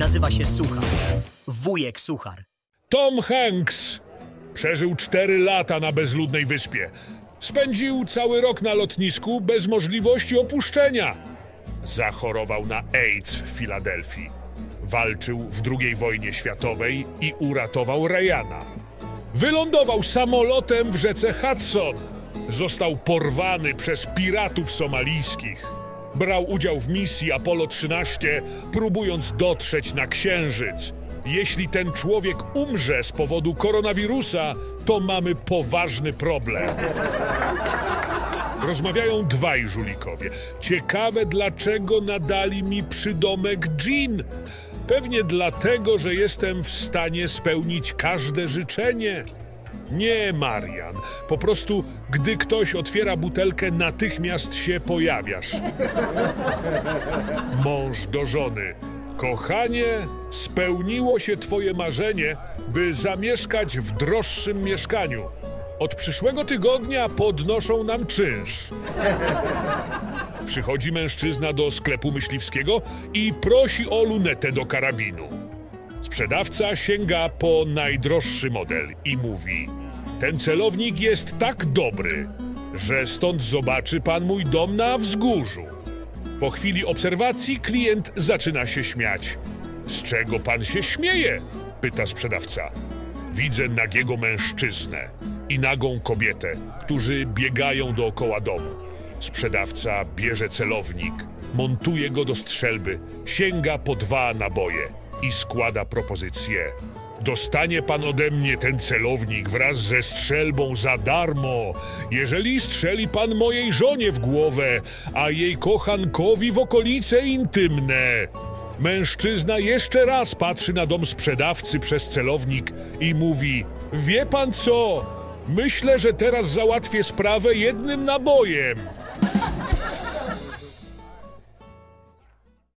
Nazywa się Suchar. Wujek Suchar. Tom Hanks przeżył 4 lata na bezludnej wyspie. Spędził cały rok na lotnisku bez możliwości opuszczenia. Zachorował na AIDS w Filadelfii. Walczył w II wojnie światowej i uratował Ryana. Wylądował samolotem w rzece Hudson. Został porwany przez piratów somalijskich. Brał udział w misji Apollo 13, próbując dotrzeć na Księżyc. Jeśli ten człowiek umrze z powodu koronawirusa, to mamy poważny problem. Rozmawiają dwaj żulikowie. Ciekawe, dlaczego nadali mi przydomek Jean. Pewnie dlatego, że jestem w stanie spełnić każde życzenie. Nie, Marian. Po prostu, gdy ktoś otwiera butelkę, natychmiast się pojawiasz. Mąż do żony. Kochanie, spełniło się twoje marzenie, by zamieszkać w droższym mieszkaniu. Od przyszłego tygodnia podnoszą nam czynsz. Przychodzi mężczyzna do sklepu myśliwskiego i prosi o lunetę do karabinu. Sprzedawca sięga po najdroższy model i mówi: Ten celownik jest tak dobry, że stąd zobaczy pan mój dom na wzgórzu. Po chwili obserwacji klient zaczyna się śmiać. Z czego pan się śmieje? pyta sprzedawca. Widzę nagiego mężczyznę i nagą kobietę, którzy biegają dookoła domu. Sprzedawca bierze celownik, montuje go do strzelby, sięga po dwa naboje i składa propozycję. Dostanie pan ode mnie ten celownik wraz ze strzelbą za darmo, jeżeli strzeli pan mojej żonie w głowę, a jej kochankowi w okolice intymne. Mężczyzna jeszcze raz patrzy na dom sprzedawcy przez celownik i mówi: Wie pan co? Myślę, że teraz załatwię sprawę jednym nabojem.